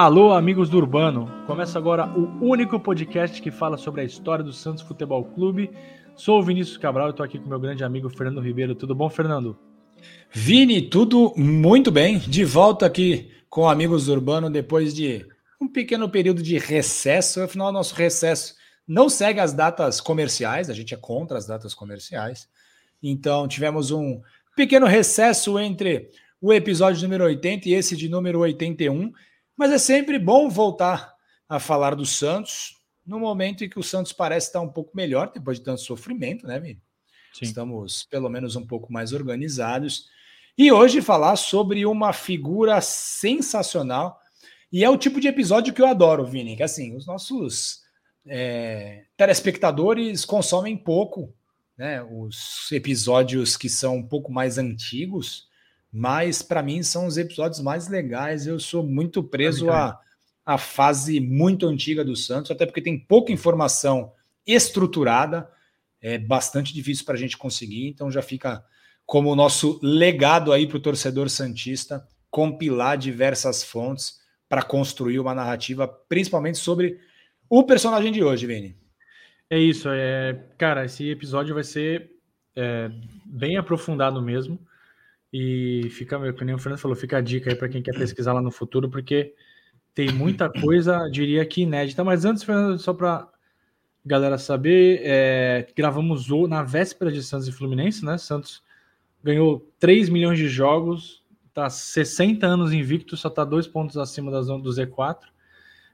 Alô, amigos do Urbano. Começa agora o único podcast que fala sobre a história do Santos Futebol Clube. Sou o Vinícius Cabral e estou aqui com meu grande amigo Fernando Ribeiro. Tudo bom, Fernando? Vini, tudo muito bem. De volta aqui com Amigos do Urbano depois de um pequeno período de recesso. Afinal, nosso recesso não segue as datas comerciais, a gente é contra as datas comerciais. Então, tivemos um pequeno recesso entre o episódio número 80 e esse de número 81. Mas é sempre bom voltar a falar do Santos no momento em que o Santos parece estar um pouco melhor depois de tanto sofrimento, né, Vini? Estamos pelo menos um pouco mais organizados. E hoje falar sobre uma figura sensacional. E é o tipo de episódio que eu adoro, Vini. Que assim, os nossos é, telespectadores consomem pouco, né? Os episódios que são um pouco mais antigos mas para mim são os episódios mais legais. Eu sou muito preso à, à fase muito antiga do Santos, até porque tem pouca informação estruturada, é bastante difícil para a gente conseguir, então já fica como o nosso legado aí para o torcedor Santista compilar diversas fontes para construir uma narrativa, principalmente sobre o personagem de hoje, Vini. É isso, é, cara, esse episódio vai ser é, bem aprofundado mesmo. E fica, meu, como o Fernando falou, fica a dica aí para quem quer pesquisar lá no futuro, porque tem muita coisa, diria que inédita. Mas antes, Fernando, só para galera saber, é, gravamos o, na véspera de Santos e Fluminense, né? Santos ganhou 3 milhões de jogos, tá 60 anos invicto, só tá dois pontos acima da zona do Z4.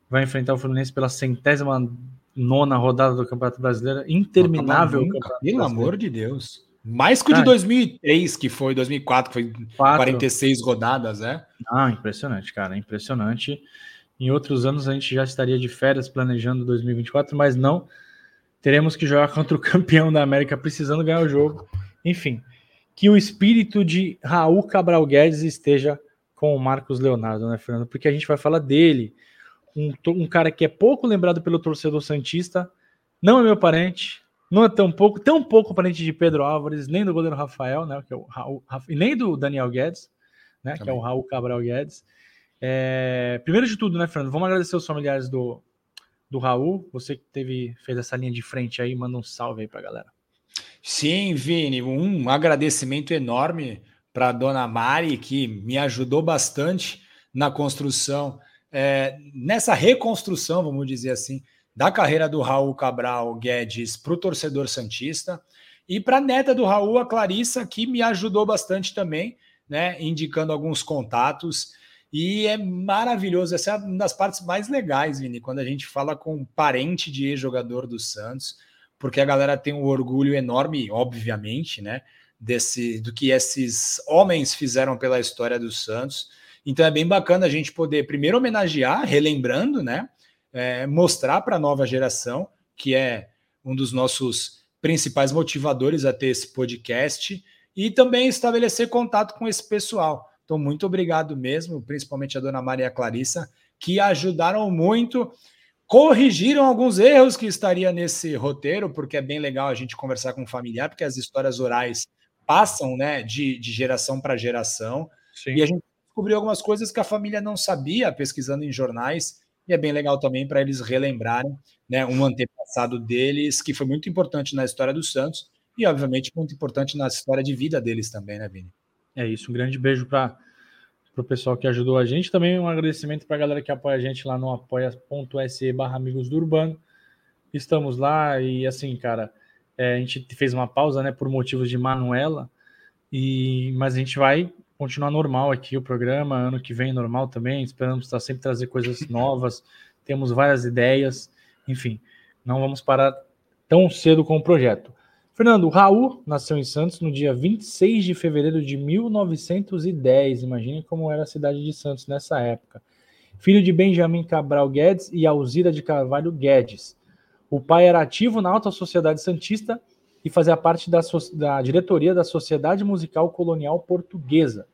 Vai enfrentar o Fluminense pela centésima nona rodada do Campeonato Brasileiro. Interminável. Pelo amor de Deus. Mais que o de 2003, que foi 2004, que foi Quatro. 46 rodadas, né? Ah, impressionante, cara, impressionante. Em outros anos a gente já estaria de férias planejando 2024, mas não. Teremos que jogar contra o campeão da América precisando ganhar o jogo. Enfim, que o espírito de Raul Cabral Guedes esteja com o Marcos Leonardo, né, Fernando? Porque a gente vai falar dele, um, um cara que é pouco lembrado pelo torcedor Santista, não é meu parente, não é tão pouco, tão pouco parente de Pedro Álvares, nem do goleiro Rafael, né? Que é o Raul, e nem do Daniel Guedes, né? Também. Que é o Raul Cabral Guedes. É, primeiro de tudo, né, Fernando? Vamos agradecer os familiares do, do Raul. Você que teve, fez essa linha de frente aí, manda um salve aí pra galera. Sim, Vini, um agradecimento enorme para dona Mari, que me ajudou bastante na construção, é, nessa reconstrução, vamos dizer assim, da carreira do Raul Cabral Guedes para o torcedor Santista. E para a neta do Raul, a Clarissa, que me ajudou bastante também, né? Indicando alguns contatos. E é maravilhoso. Essa é uma das partes mais legais, Vini, quando a gente fala com um parente de ex-jogador do Santos, porque a galera tem um orgulho enorme, obviamente, né? Desse, do que esses homens fizeram pela história do Santos. Então é bem bacana a gente poder primeiro homenagear, relembrando, né? É, mostrar para a nova geração, que é um dos nossos principais motivadores a ter esse podcast, e também estabelecer contato com esse pessoal. Então, muito obrigado mesmo, principalmente a dona Maria Clarissa, que ajudaram muito, corrigiram alguns erros que estaria nesse roteiro, porque é bem legal a gente conversar com o familiar, porque as histórias orais passam né, de, de geração para geração. Sim. E a gente descobriu algumas coisas que a família não sabia, pesquisando em jornais, e é bem legal também para eles relembrarem né, um antepassado deles que foi muito importante na história do Santos e, obviamente, muito importante na história de vida deles também, né, Vini? É isso, um grande beijo para o pessoal que ajudou a gente. Também um agradecimento para a galera que apoia a gente lá no apoia.se barra amigos do Urbano. Estamos lá e assim, cara, é, a gente fez uma pausa, né, por motivos de Manuela, e, mas a gente vai continuar normal aqui o programa, ano que vem normal também, esperamos estar sempre trazer coisas novas, temos várias ideias, enfim, não vamos parar tão cedo com o projeto. Fernando, Raul nasceu em Santos no dia 26 de fevereiro de 1910, imagine como era a cidade de Santos nessa época. Filho de Benjamin Cabral Guedes e Alzira de Carvalho Guedes. O pai era ativo na alta sociedade santista e fazia parte da, da diretoria da Sociedade Musical Colonial Portuguesa.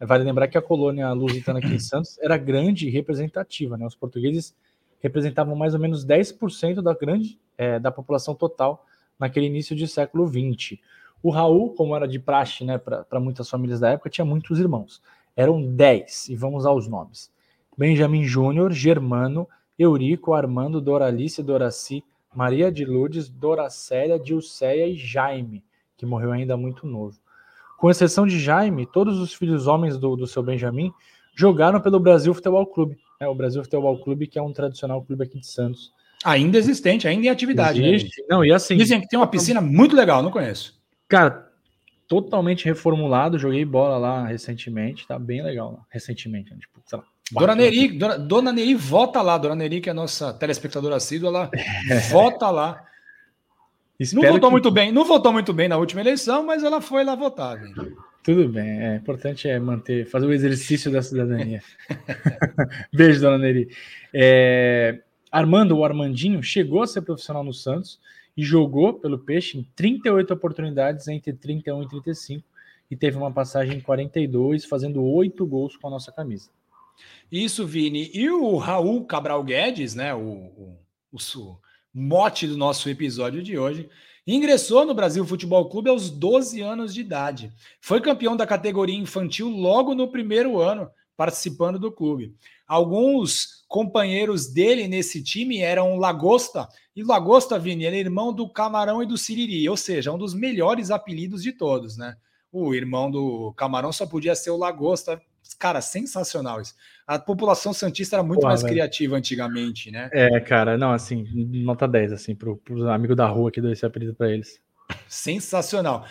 Vale lembrar que a colônia lusitana aqui em Santos era grande e representativa. Né? Os portugueses representavam mais ou menos 10% da grande é, da população total naquele início de século XX. O Raul, como era de praxe né, para muitas famílias da época, tinha muitos irmãos. Eram 10, e vamos aos nomes. Benjamin Júnior, Germano, Eurico, Armando, Doralice, Doraci, Maria de Lourdes, Doracélia, Dilceia e Jaime, que morreu ainda muito novo. Com exceção de Jaime, todos os filhos homens do, do seu Benjamin jogaram pelo Brasil Futebol Clube. Né? O Brasil Futebol Clube, que é um tradicional clube aqui de Santos. Ainda existente, ainda em atividade. Né, Existe. Né, não, e assim. Dizem que tem uma piscina muito legal, não conheço. Cara, totalmente reformulado. Joguei bola lá recentemente, tá bem legal lá. Recentemente, né? tipo, sei lá. Dona Neri, Dona, Dona Neri vota lá. Dona Neri, que é a nossa telespectadora assídua, ela vota lá. Espero não votou que... muito bem, não votou muito bem na última eleição, mas ela foi lá votar. Tudo bem, é importante é manter, fazer o exercício da cidadania. Beijo, Dona Neri. É, Armando, o Armandinho, chegou a ser profissional no Santos e jogou pelo Peixe em 38 oportunidades entre 31 e 35 e teve uma passagem em 42, fazendo oito gols com a nossa camisa. Isso, Vini. E o Raul Cabral Guedes, né, o, o, o mote do nosso episódio de hoje, ingressou no Brasil Futebol Clube aos 12 anos de idade. Foi campeão da categoria infantil logo no primeiro ano, participando do clube. Alguns companheiros dele nesse time eram Lagosta, e Lagosta, Vini, ele é irmão do Camarão e do Siriri, ou seja, um dos melhores apelidos de todos, né? O irmão do Camarão só podia ser o Lagosta. Cara, sensacional isso. A população santista era muito Pô, mais velho. criativa antigamente, né? É, cara, não, assim, nota 10, assim, para os amigos da rua que deu esse apelido para eles. Sensacional.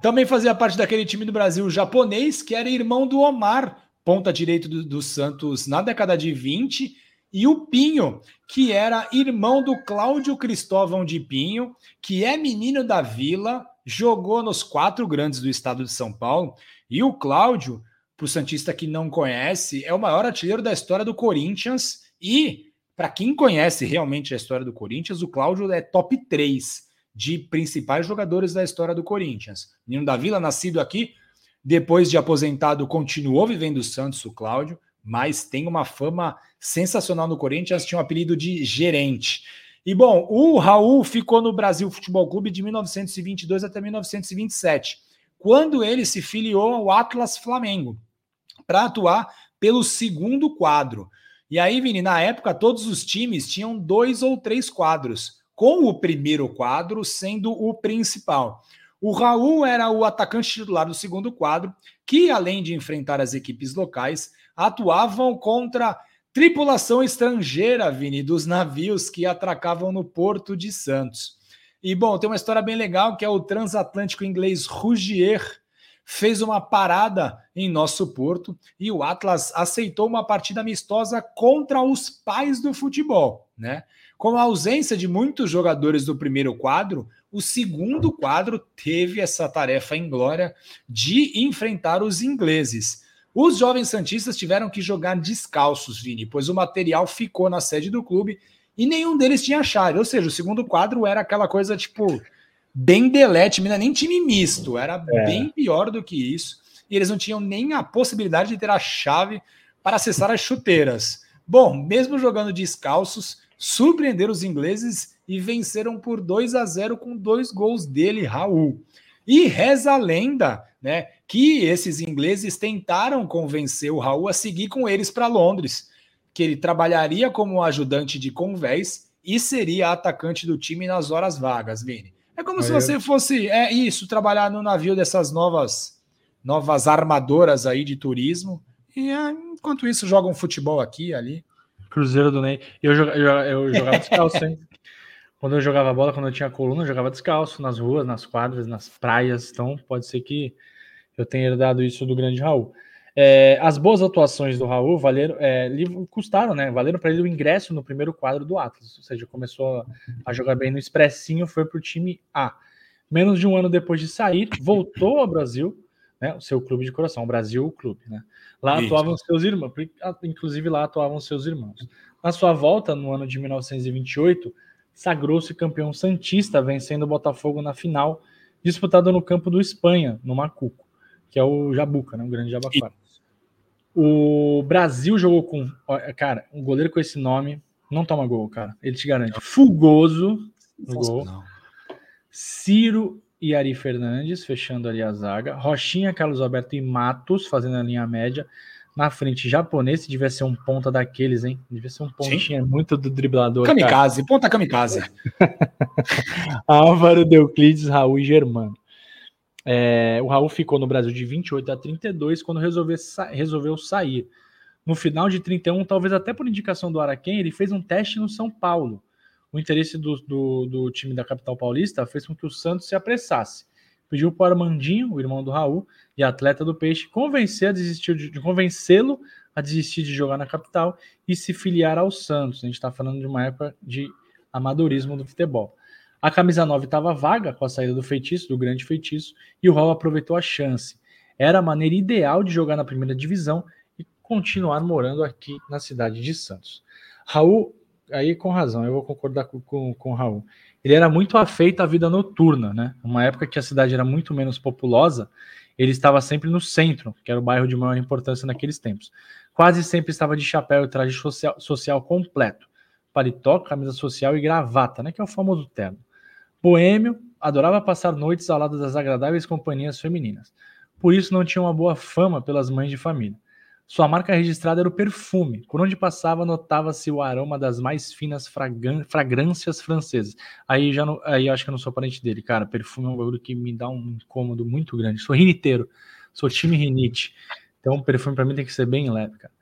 Também fazia parte daquele time do Brasil japonês, que era irmão do Omar, ponta direito do, do, Santos na década de 20, e o Pinho, que era irmão do Cláudio Cristóvão de Pinho, que é menino da Vila, jogou nos quatro grandes do estado de São Paulo, e o Cláudio, para o Santista que não conhece, é o maior artilheiro da história do Corinthians, e para quem conhece realmente a história do Corinthians, o Cláudio é top 3 de principais jogadores da história do Corinthians. Menino da Vila, nascido aqui, depois de aposentado, continuou vivendo o Santos, o Cláudio, mas tem uma fama sensacional no Corinthians, tinha um apelido de gerente. E bom, o Raul ficou no Brasil Futebol Clube de 1922 até 1927, quando ele se filiou ao Atlas Flamengo para atuar pelo segundo quadro. E aí, Vini, na época todos os times tinham dois ou três quadros, com o primeiro quadro sendo o principal. O Raul era o atacante titular do segundo quadro, que além de enfrentar as equipes locais, atuavam contra tripulação estrangeira, Vini, dos navios que atracavam no Porto de Santos. E bom, tem uma história bem legal que é o transatlântico inglês Rougier fez uma parada em nosso porto e o Atlas aceitou uma partida amistosa contra os pais do futebol, né? Com a ausência de muitos jogadores do primeiro quadro, o segundo quadro teve essa tarefa inglória de enfrentar os ingleses. Os jovens santistas tiveram que jogar descalços, Vini, pois o material ficou na sede do clube e nenhum deles tinha chave. Ou seja, o segundo quadro era aquela coisa tipo bem delete, não é nem time misto, era é. bem pior do que isso. E eles não tinham nem a possibilidade de ter a chave para acessar as chuteiras. Bom, mesmo jogando descalços, surpreenderam os ingleses e venceram por 2 a 0 com dois gols dele, Raul. E reza a lenda, né, que esses ingleses tentaram convencer o Raul a seguir com eles para Londres, que ele trabalharia como ajudante de convés e seria atacante do time nas horas vagas, Vini. É como Aí se você eu... fosse, é isso, trabalhar no navio dessas novas novas armadoras aí de turismo e é, enquanto isso jogam futebol aqui ali. Cruzeiro do Ney. Eu, eu, eu jogava descalço, hein? Quando eu jogava bola, quando eu tinha coluna, eu jogava descalço nas ruas, nas quadras, nas praias. Então, pode ser que eu tenha herdado isso do grande Raul. É, as boas atuações do Raul valeram, é, custaram, né? Valeram para ele o ingresso no primeiro quadro do Atlas. Ou seja, começou a jogar bem no Expressinho, foi para o time A. Menos de um ano depois de sair, voltou ao Brasil, né? O seu clube de coração, o Brasil Clube, né? Lá Isso. atuavam seus irmãos, inclusive lá atuavam seus irmãos. Na sua volta, no ano de 1928, sagrou-se campeão Santista, vencendo o Botafogo na final, disputada no campo do Espanha, no Macuco, que é o Jabuca, né? O grande Jabaquara. O Brasil jogou com. Cara, um goleiro com esse nome não toma gol, cara. Ele te garante. Fugoso no gol. Ciro e Ari Fernandes, fechando ali a zaga. Rochinha, Carlos Alberto e Matos, fazendo a linha média. na frente japonês, devia ser um ponta daqueles, hein? Devia ser um pontinha Sim. muito do driblador. Kamikaze, cara. ponta kamikaze. Álvaro, Euclides, Raul e Germano. É, o Raul ficou no Brasil de 28 a 32 quando resolveu, sa resolveu sair. No final de 31, talvez até por indicação do Araquém, ele fez um teste no São Paulo. O interesse do, do, do time da capital paulista fez com que o Santos se apressasse. Pediu para o Armandinho, o irmão do Raul, e atleta do Peixe, convencer a desistir de, de convencê-lo a desistir de jogar na capital e se filiar ao Santos. A gente está falando de uma época de amadorismo do futebol. A camisa 9 estava vaga com a saída do feitiço, do grande feitiço, e o Raul aproveitou a chance. Era a maneira ideal de jogar na primeira divisão e continuar morando aqui na cidade de Santos. Raul, aí com razão, eu vou concordar com, com, com o Raul. Ele era muito afeito à vida noturna, né? Uma época que a cidade era muito menos populosa, ele estava sempre no centro, que era o bairro de maior importância naqueles tempos. Quase sempre estava de chapéu e traje social, social completo, paletó, camisa social e gravata, né? Que é o famoso terno. Boêmio, adorava passar noites ao lado das agradáveis companhias femininas. Por isso não tinha uma boa fama pelas mães de família. Sua marca registrada era o perfume. Por onde passava, notava-se o aroma das mais finas fragrâncias francesas. Aí já não, aí acho que eu não sou parente dele, cara. Perfume é um bagulho que me dá um incômodo muito grande. Sou riniteiro, sou time rinite. Então, perfume para mim tem que ser bem leve, cara.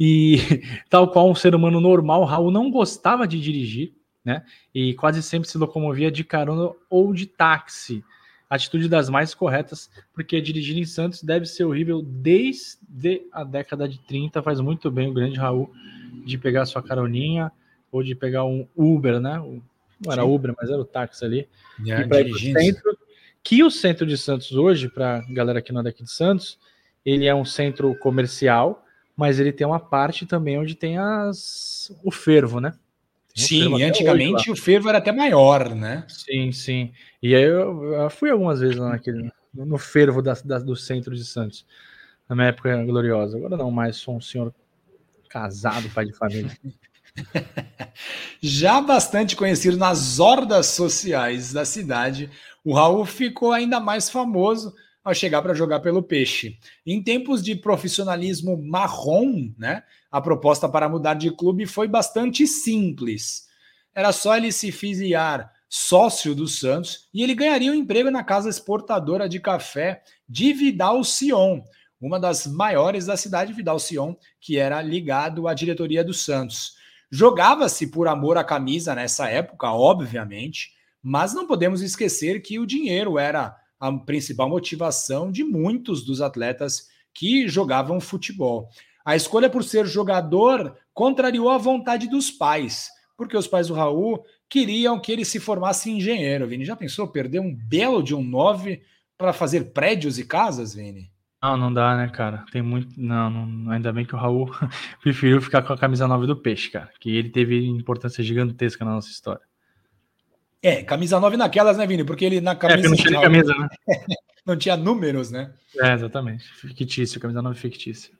E tal qual um ser humano normal, Raul não gostava de dirigir, né? E quase sempre se locomovia de carona ou de táxi. Atitude das mais corretas, porque dirigir em Santos deve ser horrível desde a década de 30. Faz muito bem o grande Raul de pegar sua caroninha ou de pegar um Uber, né? Não era Sim. Uber, mas era o táxi ali. Yeah, e para centro, que o centro de Santos hoje, para galera que não é daqui de Santos, ele é um centro comercial, mas ele tem uma parte também onde tem as o fervo, né? Sim, antigamente hoje, o fervo era até maior, né? Sim, sim. E aí eu, eu fui algumas vezes lá naquele, no fervo da, da, do centro de Santos, na minha época gloriosa. Agora não mais, sou um senhor casado, pai de família. Já bastante conhecido nas hordas sociais da cidade, o Raul ficou ainda mais famoso ao chegar para jogar pelo Peixe. Em tempos de profissionalismo marrom, né, a proposta para mudar de clube foi bastante simples. Era só ele se filiar sócio do Santos e ele ganharia um emprego na casa exportadora de café de Vidal Sion, uma das maiores da cidade, Vidal Sion, que era ligado à diretoria do Santos. Jogava-se por amor à camisa nessa época, obviamente, mas não podemos esquecer que o dinheiro era a principal motivação de muitos dos atletas que jogavam futebol. A escolha por ser jogador contrariou a vontade dos pais, porque os pais do Raul queriam que ele se formasse engenheiro. Vini, já pensou perder um belo de um 9 para fazer prédios e casas, Vini? Não, não dá, né, cara? Tem muito. Não, não, ainda bem que o Raul preferiu ficar com a camisa 9 do Peixe, cara. Que ele teve importância gigantesca na nossa história. É, camisa 9 naquelas, né, Vini? Porque ele na camisa. É, não tinha camisa, né? não tinha números, né? É, exatamente. Fictício, camisa 9 fictícia.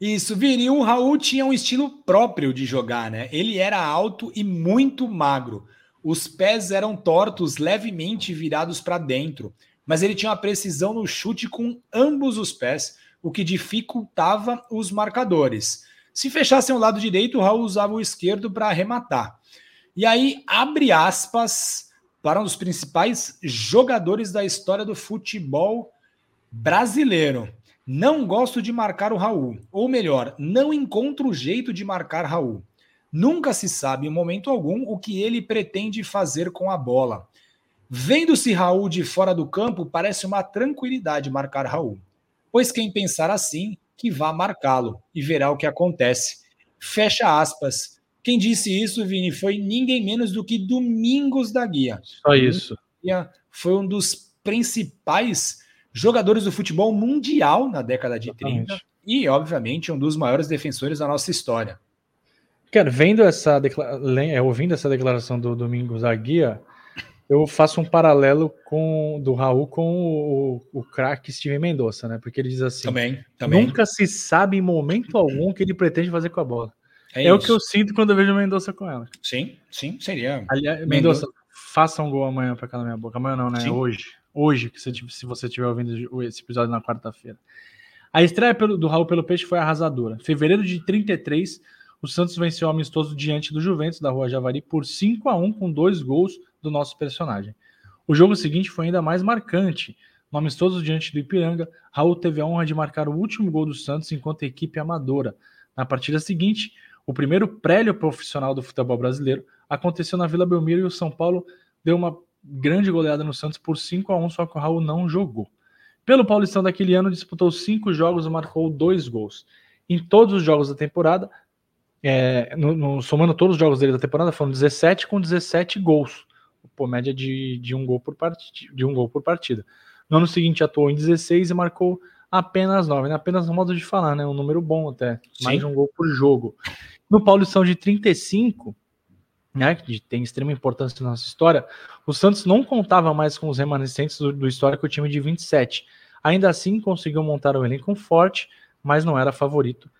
Isso, Vini. O Raul tinha um estilo próprio de jogar, né? Ele era alto e muito magro. Os pés eram tortos, levemente virados para dentro, mas ele tinha uma precisão no chute com ambos os pés, o que dificultava os marcadores. Se fechassem o lado direito, o Raul usava o esquerdo para arrematar. E aí, abre aspas para um dos principais jogadores da história do futebol brasileiro. Não gosto de marcar o Raul, ou melhor, não encontro o jeito de marcar Raul. Nunca se sabe em momento algum o que ele pretende fazer com a bola. Vendo-se Raul de fora do campo, parece uma tranquilidade marcar Raul. Pois quem pensar assim, que vá marcá-lo e verá o que acontece. Fecha aspas. Quem disse isso, Vini, foi ninguém menos do que Domingos da Guia. Só isso. Foi um dos principais jogadores do futebol mundial na década de Exatamente. 30 e, obviamente, um dos maiores defensores da nossa história. Cara, vendo essa é, ouvindo essa declaração do Domingos da Guia, eu faço um paralelo com do Raul com o, o craque Steven Mendonça, né? Porque ele diz assim: também, também. nunca se sabe em momento algum o que ele pretende fazer com a bola. É, é o que eu sinto quando eu vejo Mendonça com ela. Sim, sim, seria. Aliás, Mendonça, faça um gol amanhã para calar minha boca. Amanhã não, né? Sim. Hoje. Hoje, que se, se você estiver ouvindo esse episódio na quarta-feira. A estreia do Raul pelo Peixe foi arrasadora. Fevereiro de 33, o Santos venceu o amistoso diante do Juventus da Rua Javari por 5 a 1 com dois gols do nosso personagem. O jogo seguinte foi ainda mais marcante. No amistoso diante do Ipiranga, Raul teve a honra de marcar o último gol do Santos enquanto equipe amadora. Na partida seguinte, o primeiro prélio profissional do futebol brasileiro aconteceu na Vila Belmiro e o São Paulo deu uma grande goleada no Santos por 5 a 1 só que o Raul não jogou. Pelo Paulistão daquele ano, disputou cinco jogos e marcou dois gols. Em todos os jogos da temporada, é, no, no, somando todos os jogos dele da temporada, foram 17 com 17 gols. Pô, média de, de, um gol por partida, de um gol por partida. No ano seguinte, atuou em 16 e marcou apenas 9. Né? Apenas no modo de falar, né? Um número bom até. Sim. Mais de um gol por jogo. No Paulistão de 35, né, que tem extrema importância na nossa história, o Santos não contava mais com os remanescentes do, do histórico time de 27. Ainda assim, conseguiu montar um elenco forte, mas não era favorito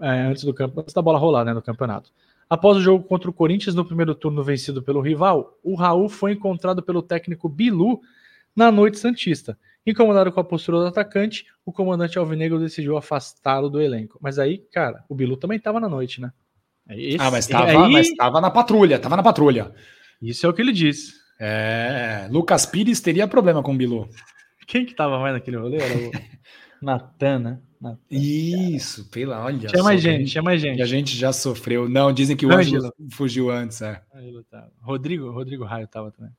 é, antes, do, antes da bola rolar né, no campeonato. Após o jogo contra o Corinthians no primeiro turno vencido pelo rival, o Raul foi encontrado pelo técnico Bilu na noite santista. Incomodado com a postura do atacante, o comandante Alvinegro decidiu afastá-lo do elenco. Mas aí, cara, o Bilu também estava na noite, né? Esse, ah, mas estava aí... mas na patrulha, estava na patrulha. Isso é o que ele disse. É, Lucas Pires teria problema com o Bilu. Quem que estava mais naquele rolê? Era o Natan, né? Natan. Isso, pela olha. Tinha mais gente, tinha mais gente. a gente já sofreu. Não, dizem que o Ângelo fugiu antes, é. Rodrigo, Rodrigo Raio tava também.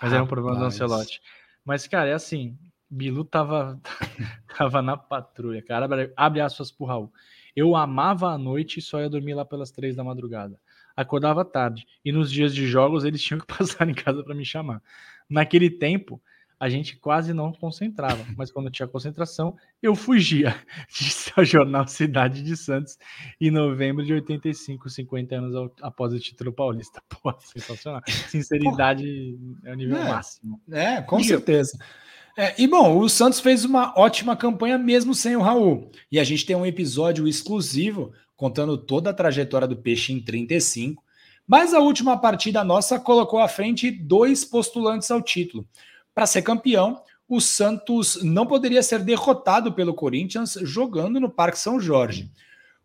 Mas ah, era um problema do Ancelotti. Mas, cara, é assim, Bilu tava, tava na patrulha, cara. Abre, abre aspas pro Raul. Eu amava a noite e só ia dormir lá pelas três da madrugada. Acordava tarde. E nos dias de jogos eles tinham que passar em casa para me chamar. Naquele tempo, a gente quase não concentrava, mas quando tinha concentração, eu fugia. Disse ao jornal Cidade de Santos em novembro de 85, 50 anos após o título paulista. Pô, sensacional. Sinceridade Pô. é o nível é, máximo. É, com certeza. É, e bom, o Santos fez uma ótima campanha mesmo sem o Raul. E a gente tem um episódio exclusivo contando toda a trajetória do Peixe em 35. Mas a última partida nossa colocou à frente dois postulantes ao título. Para ser campeão, o Santos não poderia ser derrotado pelo Corinthians jogando no Parque São Jorge.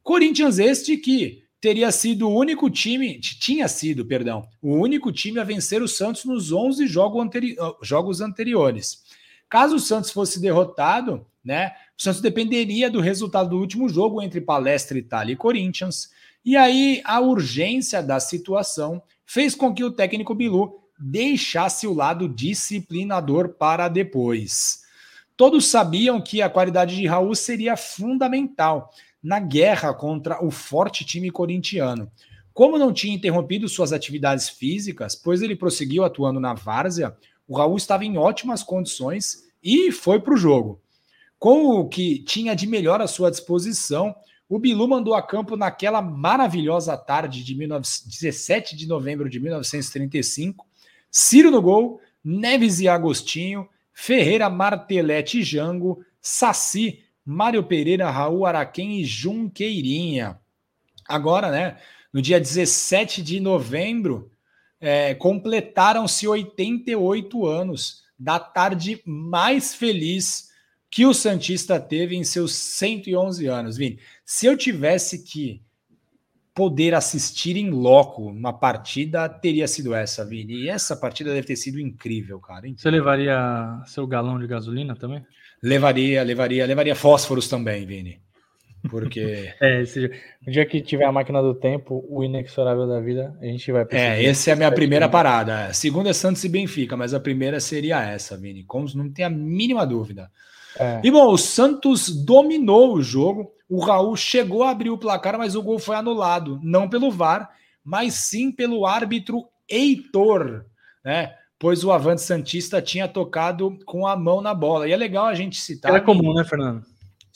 Corinthians este que teria sido o único time, tinha sido, perdão, o único time a vencer o Santos nos 11 jogos, anteri jogos anteriores. Caso o Santos fosse derrotado, né, o Santos dependeria do resultado do último jogo entre Palestra Itália e Corinthians. E aí a urgência da situação fez com que o técnico Bilu deixasse o lado disciplinador para depois. Todos sabiam que a qualidade de Raul seria fundamental na guerra contra o forte time corintiano. Como não tinha interrompido suas atividades físicas, pois ele prosseguiu atuando na várzea, o Raul estava em ótimas condições e foi para o jogo. Com o que tinha de melhor à sua disposição, o Bilu mandou a campo naquela maravilhosa tarde de 19... 17 de novembro de 1935. Ciro no gol, Neves e Agostinho, Ferreira, Martelete e Jango, Saci, Mário Pereira, Raul Araquém e Junqueirinha. Agora, né, no dia 17 de novembro, é, completaram-se 88 anos da tarde mais feliz que o Santista teve em seus 111 anos. Vini, se eu tivesse que poder assistir em loco uma partida, teria sido essa, Vini. E essa partida deve ter sido incrível, cara. Incrível. Você levaria seu galão de gasolina também? Levaria, levaria, levaria fósforos também, Vini. Porque. é, esse, no dia que tiver a máquina do tempo, o inexorável da vida, a gente vai É, essa é a minha primeira parada. A segunda é Santos e Benfica, mas a primeira seria essa, Vini. Como não tem a mínima dúvida. É. E bom, o Santos dominou o jogo. O Raul chegou a abrir o placar, mas o gol foi anulado. Não pelo VAR, mas sim pelo árbitro Heitor, né? Pois o Avante Santista tinha tocado com a mão na bola. E é legal a gente citar. Era comum, né, Fernando?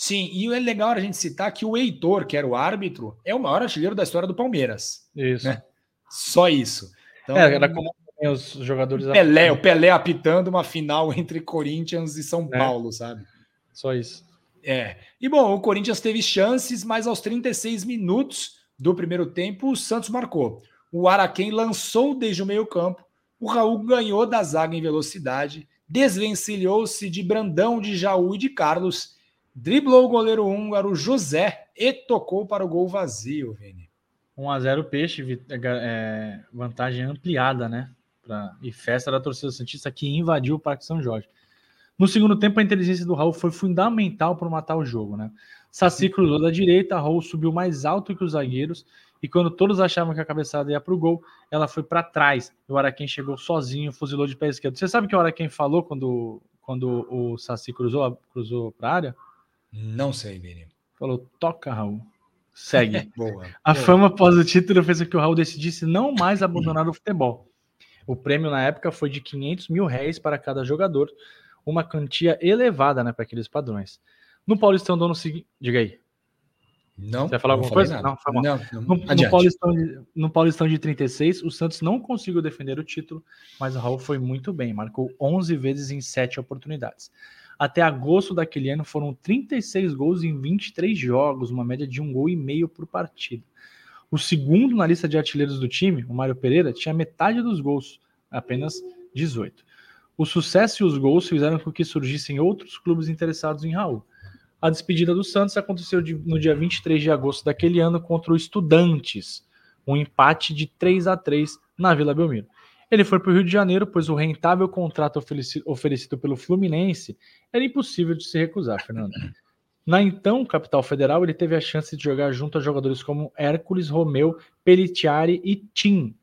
Sim, e é legal a gente citar que o Heitor, que era o árbitro, é o maior artilheiro da história do Palmeiras. Isso. Né? Só isso. Então, é, era como os jogadores. Pelé, o Pelé apitando uma final entre Corinthians e São é. Paulo, sabe? Só isso. É. E bom, o Corinthians teve chances, mas aos 36 minutos do primeiro tempo, o Santos marcou. O Araquém lançou desde o meio-campo. O Raul ganhou da zaga em velocidade, desvencilhou-se de Brandão, de Jaú e de Carlos driblou o goleiro húngaro José e tocou para o gol vazio, Vini. 1x0 Peixe, é, é, vantagem ampliada, né? Pra, e festa da torcida Santista que invadiu o Parque São Jorge. No segundo tempo, a inteligência do Raul foi fundamental para matar o jogo, né? Saci cruzou da direita, Raul subiu mais alto que os zagueiros e quando todos achavam que a cabeçada ia para o gol, ela foi para trás. O Araquém chegou sozinho, fuzilou de pé esquerdo. Você sabe que o Araquém falou quando, quando o Saci cruzou, cruzou para a área? Não sei, Vini. Falou: toca, Raul. Segue. boa, a boa. fama após o título fez com que o Raul decidisse não mais abandonar o futebol. O prêmio na época foi de 500 mil réis para cada jogador, uma quantia elevada né, para aqueles padrões. No Paulistão do ano seguinte. Diga aí. Não. Você vai falar alguma coisa? Não, foi não, não, no, no, Paulistão de, no Paulistão de 36, o Santos não conseguiu defender o título, mas o Raul foi muito bem, marcou 11 vezes em 7 oportunidades. Até agosto daquele ano foram 36 gols em 23 jogos, uma média de um gol e meio por partida. O segundo na lista de artilheiros do time, o Mário Pereira, tinha metade dos gols, apenas 18. O sucesso e os gols fizeram com que surgissem outros clubes interessados em Raul. A despedida do Santos aconteceu no dia 23 de agosto daquele ano contra o Estudantes, um empate de 3 a 3 na Vila Belmiro. Ele foi para o Rio de Janeiro, pois o rentável contrato oferecido pelo Fluminense era impossível de se recusar, Fernando. Na então capital federal, ele teve a chance de jogar junto a jogadores como Hércules, Romeu, Pelitiari e Tim,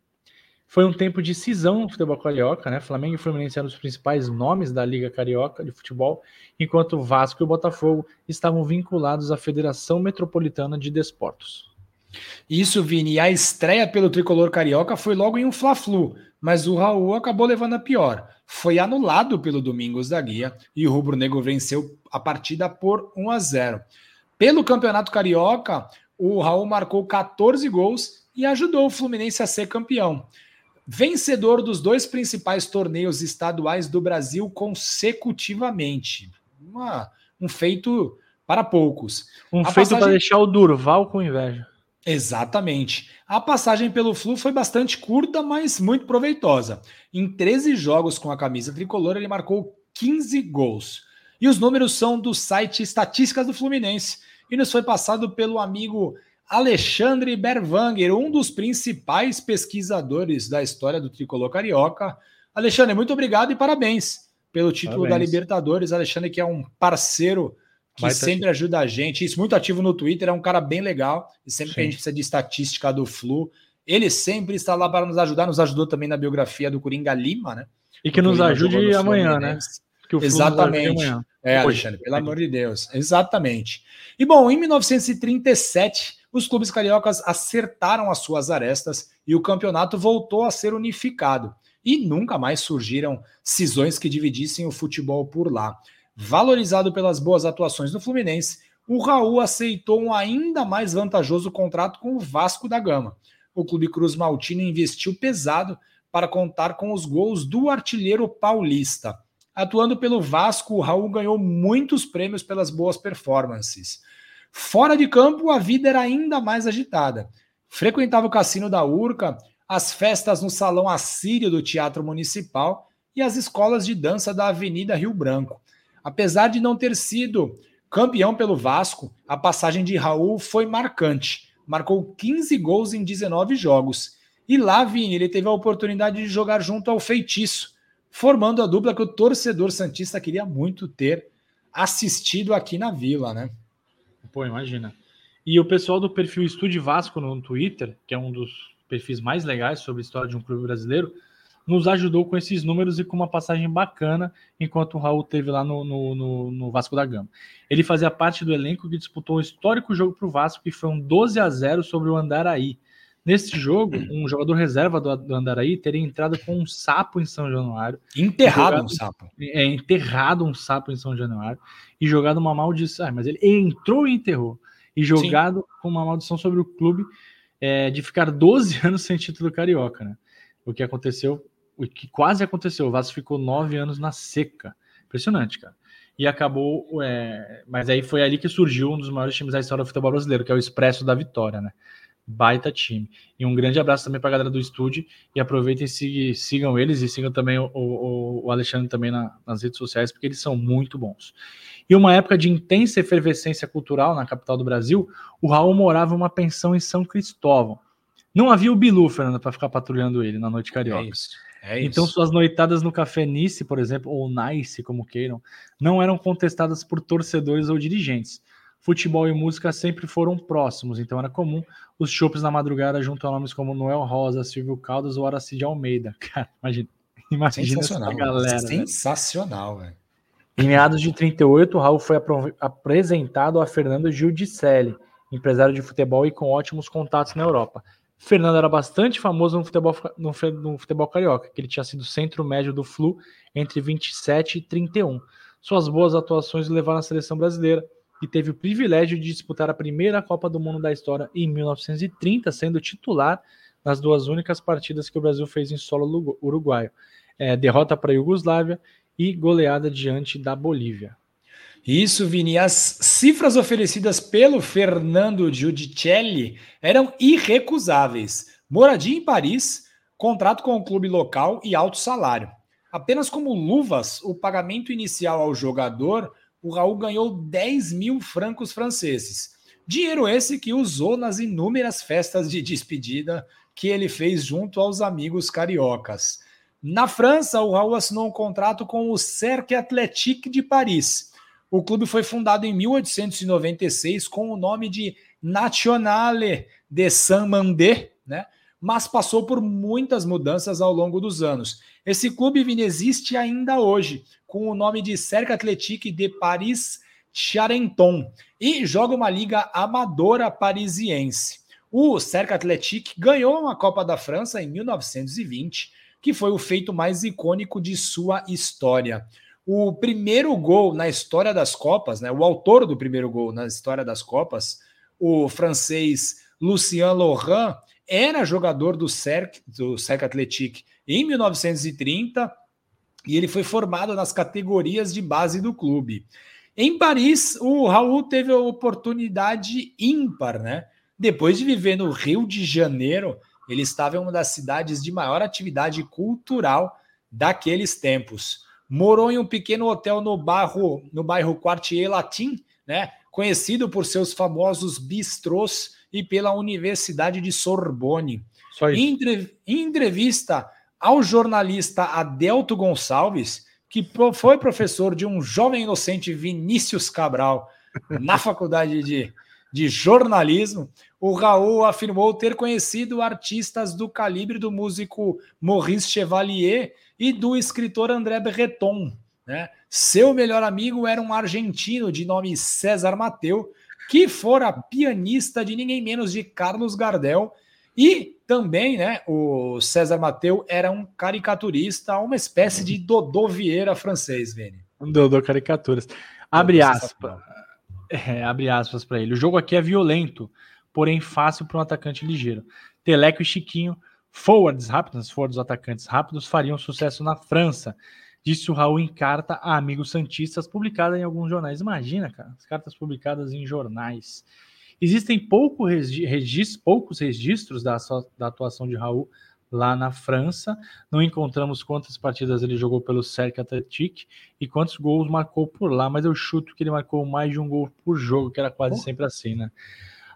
foi um tempo de cisão no futebol carioca, né? Flamengo e Fluminense eram os principais nomes da Liga Carioca de futebol, enquanto Vasco e Botafogo estavam vinculados à Federação Metropolitana de Desportos. Isso, Vini. A estreia pelo tricolor carioca foi logo em um Fla-Flu, mas o Raul acabou levando a pior. Foi anulado pelo Domingos da Guia e o Rubro Negro venceu a partida por 1 a 0. Pelo Campeonato Carioca, o Raul marcou 14 gols e ajudou o Fluminense a ser campeão vencedor dos dois principais torneios estaduais do Brasil consecutivamente. Uma, um feito para poucos. Um a feito passagem... para deixar o Durval com inveja. Exatamente. A passagem pelo Flu foi bastante curta, mas muito proveitosa. Em 13 jogos com a camisa tricolor, ele marcou 15 gols. E os números são do site Estatísticas do Fluminense. E nos foi passado pelo amigo Alexandre Berwanger, um dos principais pesquisadores da história do tricolor carioca. Alexandre, muito obrigado e parabéns pelo título parabéns. da Libertadores. Alexandre, que é um parceiro que Vai sempre tá ajuda a gente, isso muito ativo no Twitter, é um cara bem legal. E sempre Sim. que a gente precisa de estatística do Flu, ele sempre está lá para nos ajudar. Nos ajudou também na biografia do Coringa Lima, né? E que nos ajude amanhã, né? Exatamente. Amanhã. É, Alexandre, pelo amor de Deus. Exatamente. E bom, em 1937 os clubes cariocas acertaram as suas arestas e o campeonato voltou a ser unificado. E nunca mais surgiram cisões que dividissem o futebol por lá. Valorizado pelas boas atuações do Fluminense, o Raul aceitou um ainda mais vantajoso contrato com o Vasco da Gama. O Clube Cruz Maltino investiu pesado para contar com os gols do artilheiro paulista. Atuando pelo Vasco, o Raul ganhou muitos prêmios pelas boas performances. Fora de campo, a vida era ainda mais agitada. Frequentava o cassino da Urca, as festas no salão assírio do Teatro Municipal e as escolas de dança da Avenida Rio Branco. Apesar de não ter sido campeão pelo Vasco, a passagem de Raul foi marcante. Marcou 15 gols em 19 jogos. E lá, Vini, ele teve a oportunidade de jogar junto ao Feitiço, formando a dupla que o torcedor Santista queria muito ter assistido aqui na Vila, né? Pô, imagina. E o pessoal do perfil Estude Vasco no Twitter, que é um dos perfis mais legais sobre a história de um clube brasileiro, nos ajudou com esses números e com uma passagem bacana enquanto o Raul teve lá no, no, no, no Vasco da Gama. Ele fazia parte do elenco que disputou um histórico jogo para o Vasco, que foi um 12 a 0 sobre o Andaraí. Nesse jogo, um jogador reserva do, do Andaraí teria entrado com um sapo em São Januário. Enterrado jogado, um sapo. É, enterrado um sapo em São Januário e jogado uma maldição. Ah, mas ele entrou e enterrou. E jogado Sim. com uma maldição sobre o clube é, de ficar 12 anos sem título carioca, né? O que aconteceu, o que quase aconteceu. O Vasco ficou nove anos na seca. Impressionante, cara. E acabou. É, mas aí foi ali que surgiu um dos maiores times da história do futebol brasileiro, que é o Expresso da Vitória, né? baita time. E um grande abraço também para a galera do estúdio. E aproveitem e sigam eles e sigam também o, o, o Alexandre também na, nas redes sociais, porque eles são muito bons. E uma época de intensa efervescência cultural na capital do Brasil, o Raul morava em uma pensão em São Cristóvão. Não havia o Bilu, Fernando, para ficar patrulhando ele na noite carioca. É isso. É então, suas noitadas no Café Nice, por exemplo, ou Nice, como queiram, não eram contestadas por torcedores ou dirigentes futebol e música sempre foram próximos, então era comum os chopes na madrugada junto a nomes como Noel Rosa, Silvio Caldas ou Aracide Almeida. Cara, imagina, imagina essa galera. Sensacional, velho. Em meados de 38, Raul foi apresentado a Fernando Giudicelli, empresário de futebol e com ótimos contatos na Europa. Fernando era bastante famoso no futebol, no, no futebol carioca, que ele tinha sido centro médio do Flu entre 27 e 31. Suas boas atuações levaram a seleção brasileira e teve o privilégio de disputar a primeira Copa do Mundo da história em 1930, sendo titular nas duas únicas partidas que o Brasil fez em solo uruguaio. É, derrota para a Iugoslávia e goleada diante da Bolívia. Isso, Vini. As cifras oferecidas pelo Fernando Giudicelli eram irrecusáveis. Moradia em Paris, contrato com o clube local e alto salário. Apenas como luvas, o pagamento inicial ao jogador o Raul ganhou 10 mil francos franceses. Dinheiro esse que usou nas inúmeras festas de despedida que ele fez junto aos amigos cariocas. Na França, o Raul assinou um contrato com o Cercle Athletique de Paris. O clube foi fundado em 1896 com o nome de Nationale de Saint-Mandé, né? mas passou por muitas mudanças ao longo dos anos. Esse clube existe ainda hoje, com o nome de Cercle Athletique de Paris Charenton, e joga uma liga amadora parisiense. O Cercle Athletique ganhou uma Copa da França em 1920, que foi o feito mais icônico de sua história. O primeiro gol na história das Copas, né, o autor do primeiro gol na história das Copas, o francês Lucien Laurent, era jogador do Cercle, do Cercle Athletic em 1930 e ele foi formado nas categorias de base do clube. Em Paris, o Raul teve a oportunidade ímpar, né? Depois de viver no Rio de Janeiro, ele estava em uma das cidades de maior atividade cultural daqueles tempos. Morou em um pequeno hotel no bairro, no bairro Quartier Latin, né? Conhecido por seus famosos bistrôs e pela Universidade de Sorbonne. Em, em entrevista ao jornalista Adelto Gonçalves, que foi professor de um jovem inocente Vinícius Cabral na faculdade de, de jornalismo, o Raul afirmou ter conhecido artistas do calibre do músico Maurice Chevalier e do escritor André Breton. Né? Seu melhor amigo era um argentino de nome César Mateu, que fora pianista de ninguém menos de Carlos Gardel. E também, né, o César Mateu era um caricaturista, uma espécie de Dodô Vieira francês, Vini. Um Dodô caricaturas. Abre aspas. É, abre aspas para ele. O jogo aqui é violento, porém fácil para um atacante ligeiro. Teleco e Chiquinho, forwards rápidos, forwards atacantes rápidos, fariam sucesso na França disse o Raul em carta a amigos santistas, publicada em alguns jornais. Imagina, cara, as cartas publicadas em jornais. Existem pouco registro, poucos registros da, da atuação de Raul lá na França. Não encontramos quantas partidas ele jogou pelo Cercle Athletic e quantos gols marcou por lá, mas eu chuto que ele marcou mais de um gol por jogo, que era quase sempre assim, né?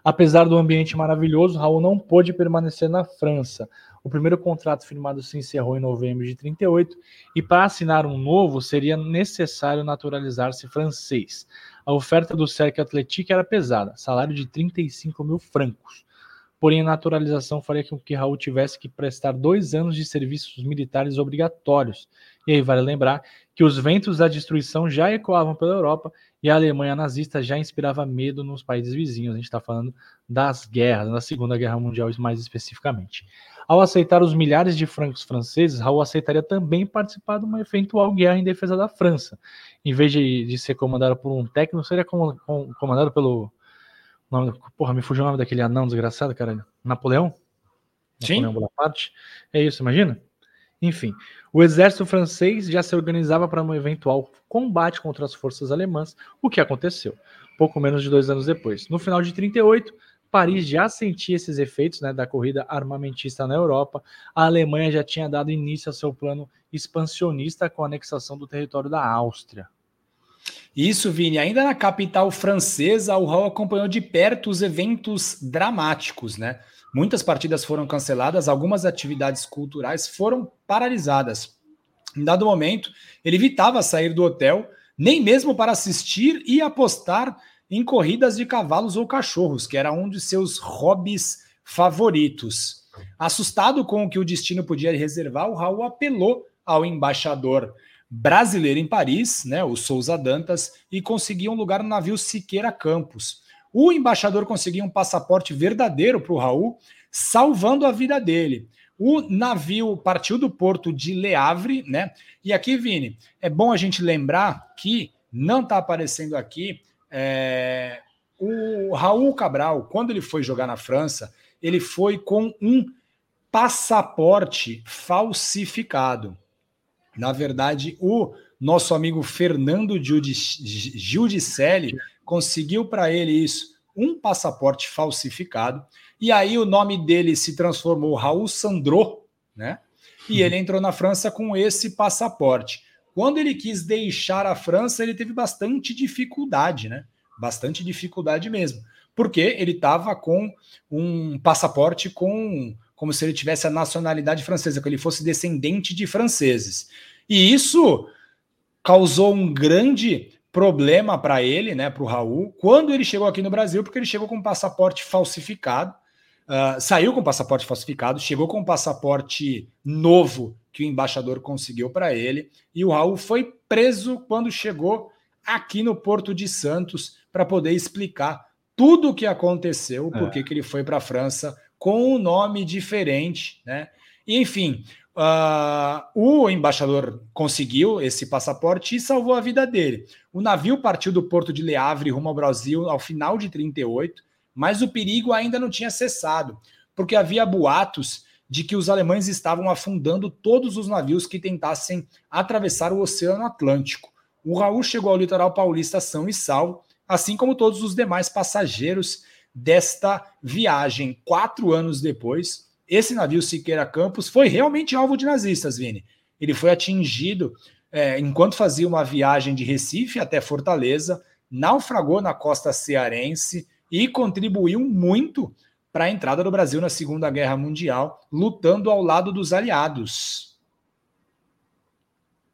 Apesar do ambiente maravilhoso, Raul não pôde permanecer na França. O primeiro contrato firmado se encerrou em novembro de 38 e para assinar um novo seria necessário naturalizar-se francês. A oferta do Cercle Athletic era pesada, salário de 35 mil francos. Porém, a naturalização faria com que Raul tivesse que prestar dois anos de serviços militares obrigatórios. E aí vale lembrar que os ventos da destruição já ecoavam pela Europa e a Alemanha nazista já inspirava medo nos países vizinhos. A gente está falando das guerras, da Segunda Guerra Mundial mais especificamente. Ao aceitar os milhares de francos franceses, Raul aceitaria também participar de uma eventual guerra em defesa da França. Em vez de, de ser comandado por um técnico, seria com, com, comandado pelo. Nome, porra, me fugiu o nome daquele anão desgraçado, cara. Napoleão? Sim. Napoleão Bonaparte? É isso, imagina? Enfim, o exército francês já se organizava para um eventual combate contra as forças alemãs, o que aconteceu, pouco menos de dois anos depois. No final de 38, Paris já sentia esses efeitos né, da corrida armamentista na Europa. A Alemanha já tinha dado início ao seu plano expansionista com a anexação do território da Áustria. Isso, Vini. Ainda na capital francesa, o Raul acompanhou de perto os eventos dramáticos, né? Muitas partidas foram canceladas, algumas atividades culturais foram paralisadas. Em dado momento, ele evitava sair do hotel, nem mesmo para assistir e apostar em corridas de cavalos ou cachorros, que era um de seus hobbies favoritos. Assustado com o que o destino podia reservar, o Raul apelou ao embaixador brasileiro em Paris, né, o Souza Dantas, e conseguiu um lugar no navio Siqueira Campos. O embaixador conseguiu um passaporte verdadeiro para o Raul, salvando a vida dele. O navio partiu do porto de Le Havre, né? E aqui, Vini, é bom a gente lembrar que não está aparecendo aqui é, o Raul Cabral, quando ele foi jogar na França, ele foi com um passaporte falsificado. Na verdade, o nosso amigo Fernando Giudicelli conseguiu para ele isso, um passaporte falsificado, e aí o nome dele se transformou Raul Sandro, né? E ele entrou na França com esse passaporte. Quando ele quis deixar a França, ele teve bastante dificuldade, né? Bastante dificuldade mesmo. Porque ele estava com um passaporte com como se ele tivesse a nacionalidade francesa, que ele fosse descendente de franceses. E isso causou um grande problema para ele, né, para o Raul, quando ele chegou aqui no Brasil, porque ele chegou com um passaporte falsificado, uh, saiu com passaporte falsificado, chegou com um passaporte novo que o embaixador conseguiu para ele, e o Raul foi preso quando chegou aqui no Porto de Santos para poder explicar tudo o que aconteceu, é. porque que ele foi para a França com um nome diferente, né? Enfim, uh, o embaixador conseguiu esse passaporte e salvou a vida dele. O navio partiu do porto de Le Havre rumo ao Brasil ao final de 38, mas o perigo ainda não tinha cessado, porque havia boatos de que os alemães estavam afundando todos os navios que tentassem atravessar o Oceano Atlântico. O Raul chegou ao litoral paulista são e salvo, assim como todos os demais passageiros desta viagem. Quatro anos depois, esse navio Siqueira Campos foi realmente alvo de nazistas, Vini. Ele foi atingido é, enquanto fazia uma viagem de Recife até Fortaleza, naufragou na costa cearense e contribuiu muito para a entrada do Brasil na Segunda Guerra Mundial, lutando ao lado dos aliados.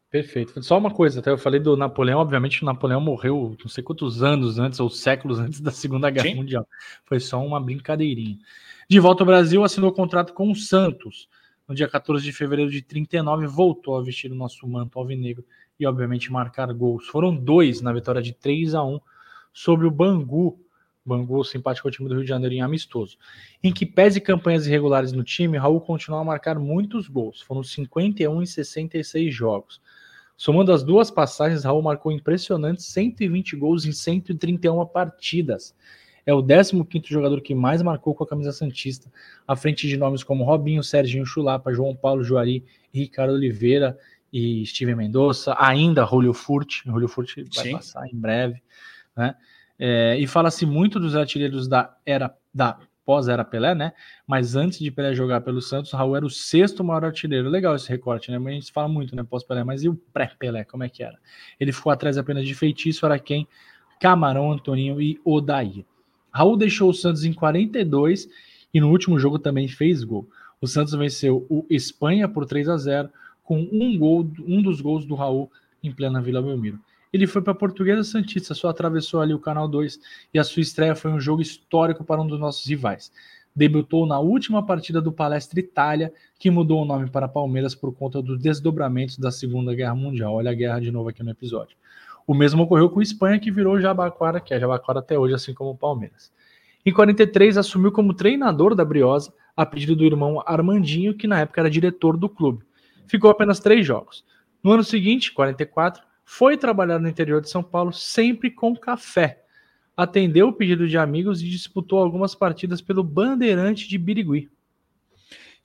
Perfeito. Só uma coisa, até eu falei do Napoleão, obviamente o Napoleão morreu não sei quantos anos antes, ou séculos antes da Segunda Guerra Sim. Mundial. Foi só uma brincadeirinha. De volta ao Brasil, assinou contrato com o Santos. No dia 14 de fevereiro de 39, voltou a vestir o nosso manto alvinegro e, obviamente, marcar gols. Foram dois na vitória de 3 a 1 sobre o Bangu, Bangu, simpático time do Rio de Janeiro em amistoso. Em que pese campanhas irregulares no time, Raul continuou a marcar muitos gols. Foram 51 em 66 jogos. Somando as duas passagens, Raul marcou impressionantes 120 gols em 131 partidas. É o 15 jogador que mais marcou com a camisa Santista, à frente de nomes como Robinho, Serginho Chulapa, João Paulo Juari, Ricardo Oliveira e Steven Mendonça, ainda Julio Furt, Julio Furt vai Sim. passar em breve, né? É, e fala-se muito dos artilheiros da era da pós-era Pelé, né? Mas antes de Pelé jogar pelo Santos, Raul era o sexto maior artilheiro. Legal esse recorte, né? Mas a gente fala muito, né? Pós-Pelé, mas e o pré-Pelé, como é que era? Ele ficou atrás apenas de Feitiço, quem? Camarão, Antoninho e Odair. Raul deixou o Santos em 42 e no último jogo também fez gol. O Santos venceu o Espanha por 3 a 0 com um gol, um dos gols do Raul em plena Vila Belmiro ele foi para a Portuguesa Santista, só atravessou ali o Canal 2 e a sua estreia foi um jogo histórico para um dos nossos rivais. Debutou na última partida do Palestra Itália, que mudou o nome para Palmeiras por conta dos desdobramentos da Segunda Guerra Mundial. Olha a guerra de novo aqui no episódio. O mesmo ocorreu com Espanha, que virou Jabaquara, que é Jabaquara até hoje, assim como o Palmeiras. Em 43, assumiu como treinador da Briosa, a pedido do irmão Armandinho, que na época era diretor do clube. Ficou apenas três jogos. No ano seguinte, 44, foi trabalhar no interior de São Paulo sempre com café. Atendeu o pedido de amigos e disputou algumas partidas pelo Bandeirante de Birigui.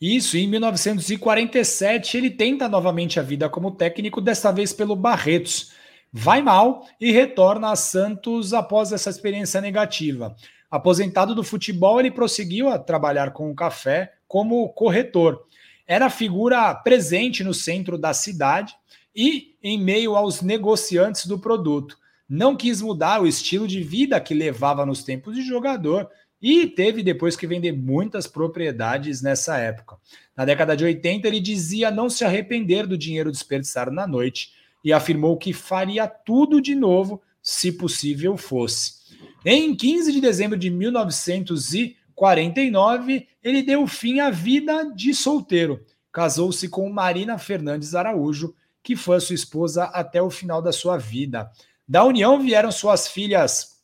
Isso, em 1947 ele tenta novamente a vida como técnico, desta vez pelo Barretos. Vai mal e retorna a Santos após essa experiência negativa. Aposentado do futebol, ele prosseguiu a trabalhar com o café como corretor. Era figura presente no centro da cidade e em meio aos negociantes do produto. Não quis mudar o estilo de vida que levava nos tempos de jogador e teve depois que vender muitas propriedades nessa época. Na década de 80, ele dizia não se arrepender do dinheiro desperdiçado na noite e afirmou que faria tudo de novo se possível fosse. Em 15 de dezembro de 1949, ele deu fim à vida de solteiro. Casou-se com Marina Fernandes Araújo, que foi sua esposa até o final da sua vida. Da união vieram suas filhas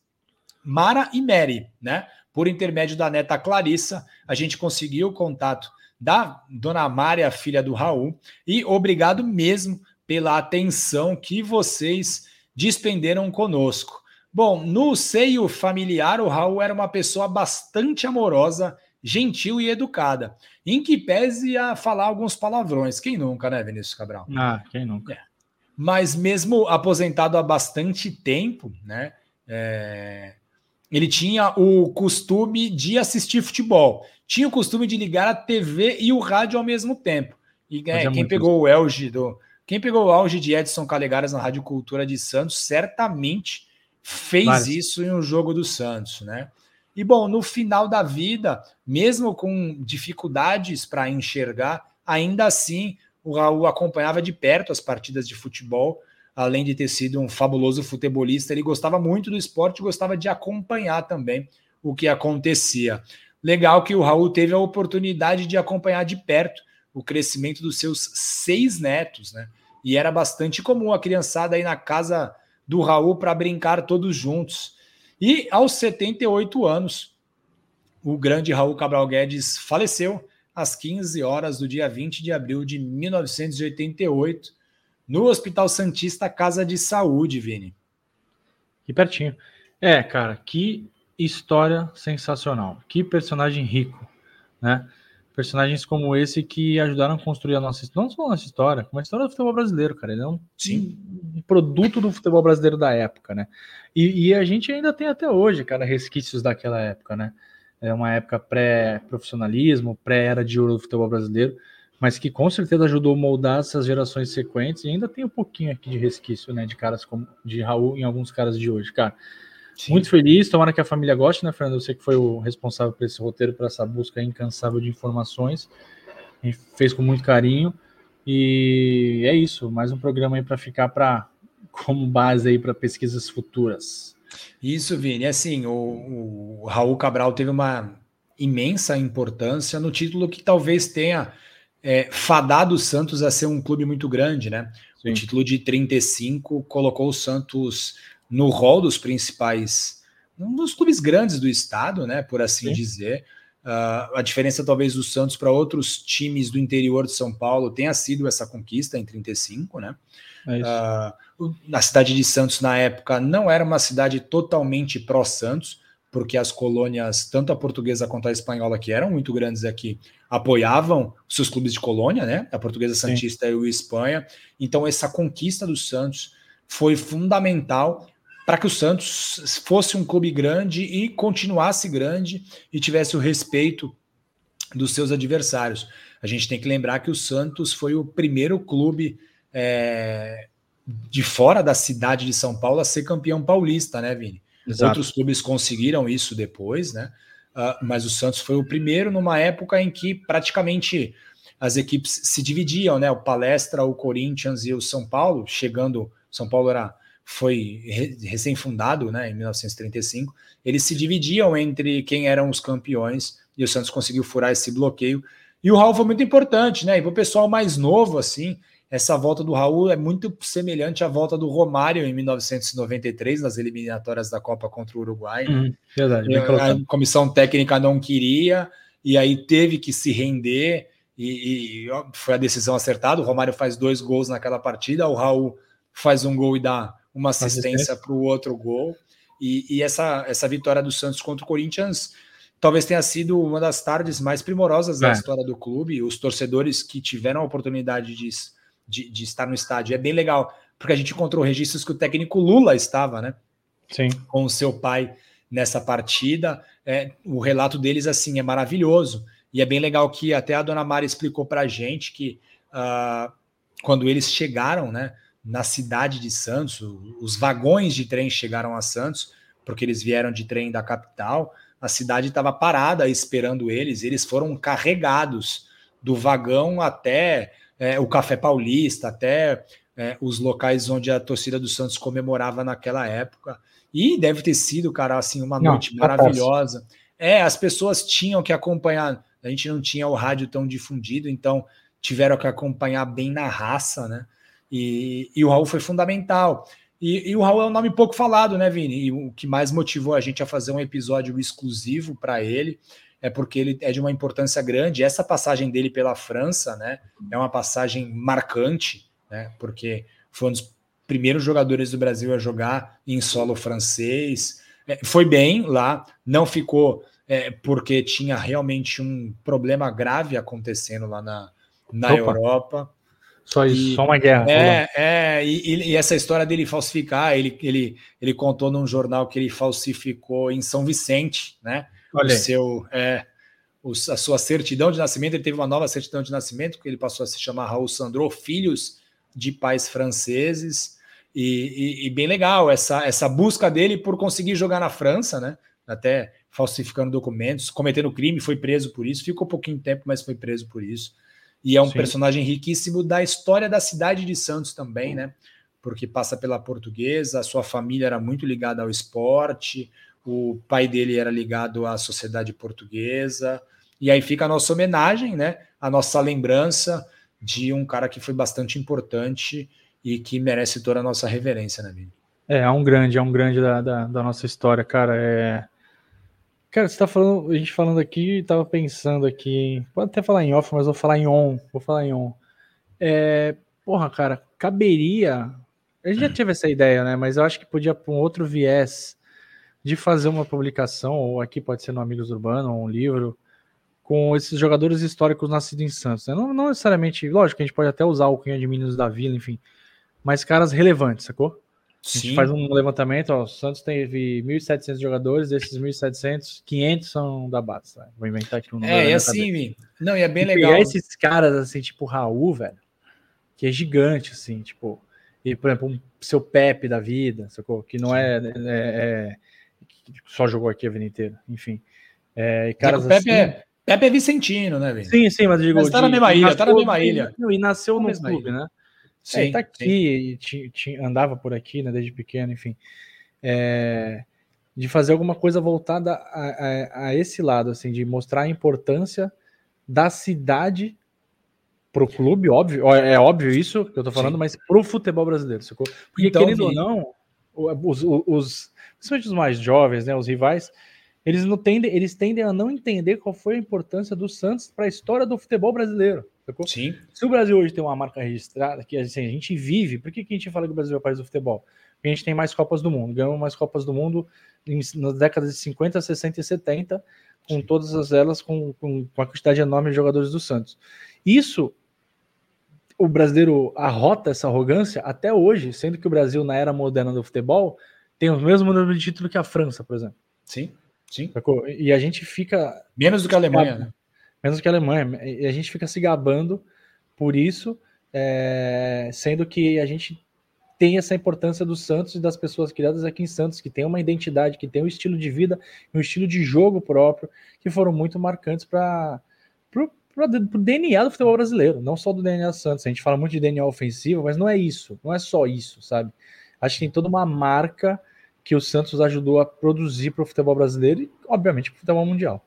Mara e Mary, né? Por intermédio da neta Clarissa, a gente conseguiu o contato da dona Mária, filha do Raul, e obrigado mesmo pela atenção que vocês dispenderam conosco. Bom, no seio familiar, o Raul era uma pessoa bastante amorosa, gentil e educada, em que pese a falar alguns palavrões. Quem nunca, né, Vinícius Cabral? Ah, quem nunca. É. Mas mesmo aposentado há bastante tempo, né? É... Ele tinha o costume de assistir futebol, tinha o costume de ligar a TV e o rádio ao mesmo tempo. E é, quem pegou isso. o Elge do, quem pegou o auge de Edson Calegaras na Rádio Cultura de Santos certamente fez isso em um jogo do Santos, né? E bom, no final da vida, mesmo com dificuldades para enxergar, ainda assim o Raul acompanhava de perto as partidas de futebol, além de ter sido um fabuloso futebolista, ele gostava muito do esporte, gostava de acompanhar também o que acontecia. Legal que o Raul teve a oportunidade de acompanhar de perto o crescimento dos seus seis netos, né? e era bastante comum a criançada ir na casa do Raul para brincar todos juntos. E aos 78 anos, o grande Raul Cabral Guedes faleceu às 15 horas do dia 20 de abril de 1988, no Hospital Santista Casa de Saúde, Vini. Que pertinho. É, cara, que história sensacional. Que personagem rico, né? Personagens como esse que ajudaram a construir a nossa não só a nossa história, como a história do futebol brasileiro, cara. Ele é um, um produto do futebol brasileiro da época, né? E, e, a gente ainda tem até hoje, cara, resquícios daquela época, né? É uma época pré-profissionalismo, pré-era de ouro do futebol brasileiro, mas que com certeza ajudou a moldar essas gerações sequentes e ainda tem um pouquinho aqui de resquício, né? De caras como de Raul em alguns caras de hoje, cara. Sim. Muito feliz, tomara que a família goste, né, Fernando? Você que foi o responsável por esse roteiro, por essa busca incansável de informações. A gente fez com muito carinho. E é isso, mais um programa aí para ficar para como base aí para pesquisas futuras. Isso, Vini. Assim, o, o Raul Cabral teve uma imensa importância no título que talvez tenha é, fadado o Santos a ser um clube muito grande, né? Sim. O título de 35 colocou o Santos no rol dos principais, um dos clubes grandes do estado, né, por assim Sim. dizer. Uh, a diferença talvez do Santos para outros times do interior de São Paulo tenha sido essa conquista em 35, né? É uh, a cidade de Santos na época não era uma cidade totalmente pró-Santos, porque as colônias, tanto a portuguesa quanto a espanhola, que eram muito grandes aqui, apoiavam seus clubes de colônia, né? A portuguesa Santista Sim. e o Espanha. Então, essa conquista do Santos foi fundamental para que o Santos fosse um clube grande e continuasse grande e tivesse o respeito dos seus adversários. A gente tem que lembrar que o Santos foi o primeiro clube é, de fora da cidade de São Paulo a ser campeão paulista, né, Vini? Exato. Outros clubes conseguiram isso depois, né? Uh, mas o Santos foi o primeiro numa época em que praticamente as equipes se dividiam, né? O Palestra, o Corinthians e o São Paulo, chegando. São Paulo era foi recém-fundado, né, em 1935, eles se dividiam entre quem eram os campeões e o Santos conseguiu furar esse bloqueio. E o Raul foi muito importante, né? E para o pessoal mais novo, assim, essa volta do Raul é muito semelhante à volta do Romário em 1993, nas eliminatórias da Copa contra o Uruguai. Hum, verdade, a comissão técnica não queria, e aí teve que se render, e, e foi a decisão acertada. O Romário faz dois gols naquela partida, o Raul faz um gol e dá uma assistência para o outro gol. E, e, essa, essa vitória do Santos contra o Corinthians talvez tenha sido uma das tardes mais primorosas é. da história do clube. Os torcedores que tiveram a oportunidade de, de, de, estar no estádio é bem legal, porque a gente encontrou registros que o técnico Lula estava, né? Sim. Com o seu pai nessa partida. É, o relato deles assim é maravilhoso e é bem legal que até a dona Mari explicou para a gente que uh, quando eles chegaram, né, na cidade de Santos, os vagões de trem chegaram a Santos porque eles vieram de trem da capital. A cidade estava parada esperando eles. Eles foram carregados do vagão até é, o Café Paulista, até é, os locais onde a torcida do Santos comemorava naquela época. E deve ter sido, cara, assim, uma não, noite maravilhosa. É, as pessoas tinham que acompanhar. A gente não tinha o rádio tão difundido, então tiveram que acompanhar bem na raça, né? E, e o Raul foi fundamental. E, e, o Raul é um nome pouco falado, né, Vini? E o que mais motivou a gente a fazer um episódio exclusivo para ele é porque ele é de uma importância grande. Essa passagem dele pela França, né, é uma passagem marcante, né? Porque foi um dos primeiros jogadores do Brasil a jogar em solo francês. É, foi bem lá, não ficou é, porque tinha realmente um problema grave acontecendo lá na, na Europa. Só isso, e, só uma guerra. É, é e, e, essa história dele falsificar, ele, ele, ele contou num jornal que ele falsificou em São Vicente, né? Olha. O seu, é, o, a sua certidão de nascimento, ele teve uma nova certidão de nascimento, que ele passou a se chamar Raul Sandro, filhos de pais franceses. E, e, e, bem legal essa, essa busca dele por conseguir jogar na França, né? Até falsificando documentos, cometendo crime, foi preso por isso, ficou pouquinho tempo, mas foi preso por isso. E é um Sim. personagem riquíssimo da história da cidade de Santos também, né? Porque passa pela portuguesa, a sua família era muito ligada ao esporte, o pai dele era ligado à sociedade portuguesa. E aí fica a nossa homenagem, né? A nossa lembrança de um cara que foi bastante importante e que merece toda a nossa reverência, né, Vini? É, é um grande, é um grande da, da, da, nossa história, cara. É... Cara, você tá falando, a gente falando aqui, tava pensando aqui, pode até falar em off, mas vou falar em on, vou falar em on. É, porra, cara, caberia, a gente já teve essa ideia, né, mas eu acho que podia para um outro viés de fazer uma publicação, ou aqui pode ser no Amigos Urbano, ou um livro, com esses jogadores históricos nascidos em Santos. Né? Não, não necessariamente, lógico a gente pode até usar o Cunha de Meninos da Vila, enfim, mas caras relevantes, sacou? Sim. A gente faz um levantamento, ó, o Santos teve 1.700 jogadores, desses 1.700, 500 são da base, tá? Vou inventar aqui um É, é assim, não, e é bem e legal. E esses caras, assim, tipo o Raul, velho, que é gigante, assim, tipo, e, por exemplo, um seu Pepe da vida, sacou? Que não é, é, é, só jogou aqui a vida inteira, enfim. É, e caras Pepe assim, é, Pepe é Vicentino, né, Vini? Sim, sim, mas digo. Mas tá na mesma ilha, tá na mesma ilha. E nasceu no clube, ilha. né? Sim, é, tá aqui, t, t, andava por aqui, né, desde pequeno, enfim. É, de fazer alguma coisa voltada a, a, a, esse lado, assim, de mostrar a importância da cidade pro clube, óbvio, é óbvio isso que eu tô falando, Sim. mas pro futebol brasileiro, sacou? Porque então, querendo ou não, os, os, os, principalmente os mais jovens, né, os rivais, eles não tendem, eles tendem a não entender qual foi a importância do Santos para a história do futebol brasileiro. Sacou? Sim. Se o Brasil hoje tem uma marca registrada, que assim, a gente vive, por que, que a gente fala que o Brasil é o país do futebol? Porque a gente tem mais Copas do Mundo, ganhamos mais Copas do Mundo em, nas décadas de 50, 60 e 70, com Sim. todas elas com, com, com a quantidade enorme de jogadores do Santos. Isso o brasileiro arrota essa arrogância até hoje, sendo que o Brasil, na era moderna do futebol, tem o mesmo número de título que a França, por exemplo. Sim, sim. E a gente fica. Menos do que a Alemanha, né? Menos que a Alemanha. E a gente fica se gabando por isso, é, sendo que a gente tem essa importância dos Santos e das pessoas criadas aqui em Santos, que tem uma identidade, que tem um estilo de vida, um estilo de jogo próprio, que foram muito marcantes para o DNA do futebol brasileiro, não só do DNA Santos. A gente fala muito de DNA ofensivo, mas não é isso, não é só isso, sabe? Acho que tem toda uma marca que o Santos ajudou a produzir para o futebol brasileiro e, obviamente, para o futebol mundial.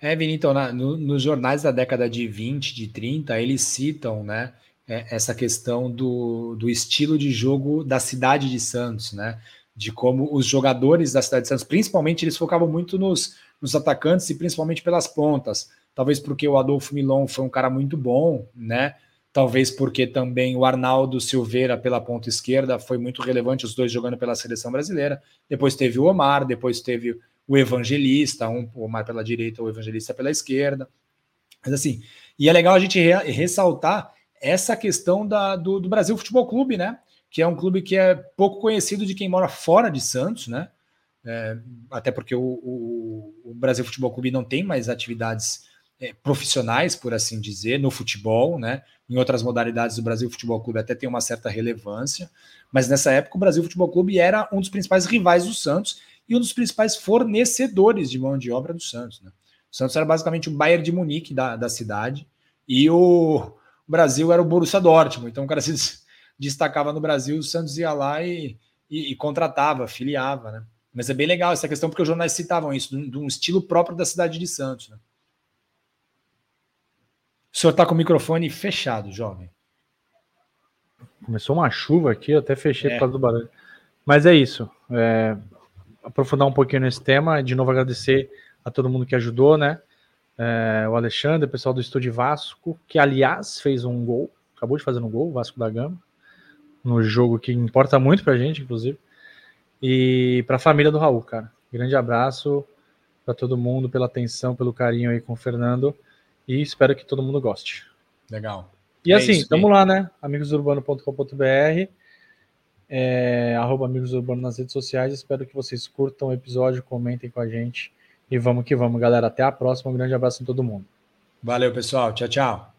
É, Vini, então, na, no, nos jornais da década de 20, de 30, eles citam, né, é, essa questão do, do estilo de jogo da cidade de Santos, né, de como os jogadores da cidade de Santos, principalmente, eles focavam muito nos, nos atacantes e principalmente pelas pontas, talvez porque o Adolfo Milon foi um cara muito bom, né, talvez porque também o Arnaldo Silveira pela ponta esquerda foi muito relevante, os dois jogando pela seleção brasileira, depois teve o Omar, depois teve o evangelista, um o mais pela direita, o evangelista pela esquerda. Mas assim, e é legal a gente re ressaltar essa questão da, do, do, Brasil Futebol Clube, né? Que é um clube que é pouco conhecido de quem mora fora de Santos, né? é, até porque o, o, o, Brasil Futebol Clube não tem mais atividades é, profissionais, por assim dizer, no futebol, né? Em outras modalidades, o Brasil Futebol Clube até tem uma certa relevância, mas nessa época o Brasil Futebol Clube era um dos principais rivais do Santos e um dos principais fornecedores de mão de obra do Santos, né? O Santos era basicamente o Bayern de Munique da, da cidade e o Brasil era o Borussia Dortmund. Então o cara se destacava no Brasil, o Santos ia lá e, e, e contratava, filiava, né? Mas é bem legal essa questão, porque os jornais citavam isso, de um estilo próprio da cidade de Santos. Né? O senhor está com o microfone fechado, jovem. Começou uma chuva aqui, eu até fechei é. por causa do barulho. Mas é isso. É, aprofundar um pouquinho nesse tema. De novo, agradecer a todo mundo que ajudou, né? É, o Alexandre, o pessoal do Estúdio Vasco, que aliás fez um gol, acabou de fazer um gol, Vasco da Gama, no jogo que importa muito pra gente, inclusive. E para a família do Raul, cara. Grande abraço para todo mundo, pela atenção, pelo carinho aí com o Fernando. E espero que todo mundo goste. Legal. E é assim, estamos lá, né? amigosurbano.com.br, é, arroba Amigos nas redes sociais. Espero que vocês curtam o episódio, comentem com a gente. E vamos que vamos, galera. Até a próxima. Um grande abraço em todo mundo. Valeu, pessoal. Tchau, tchau.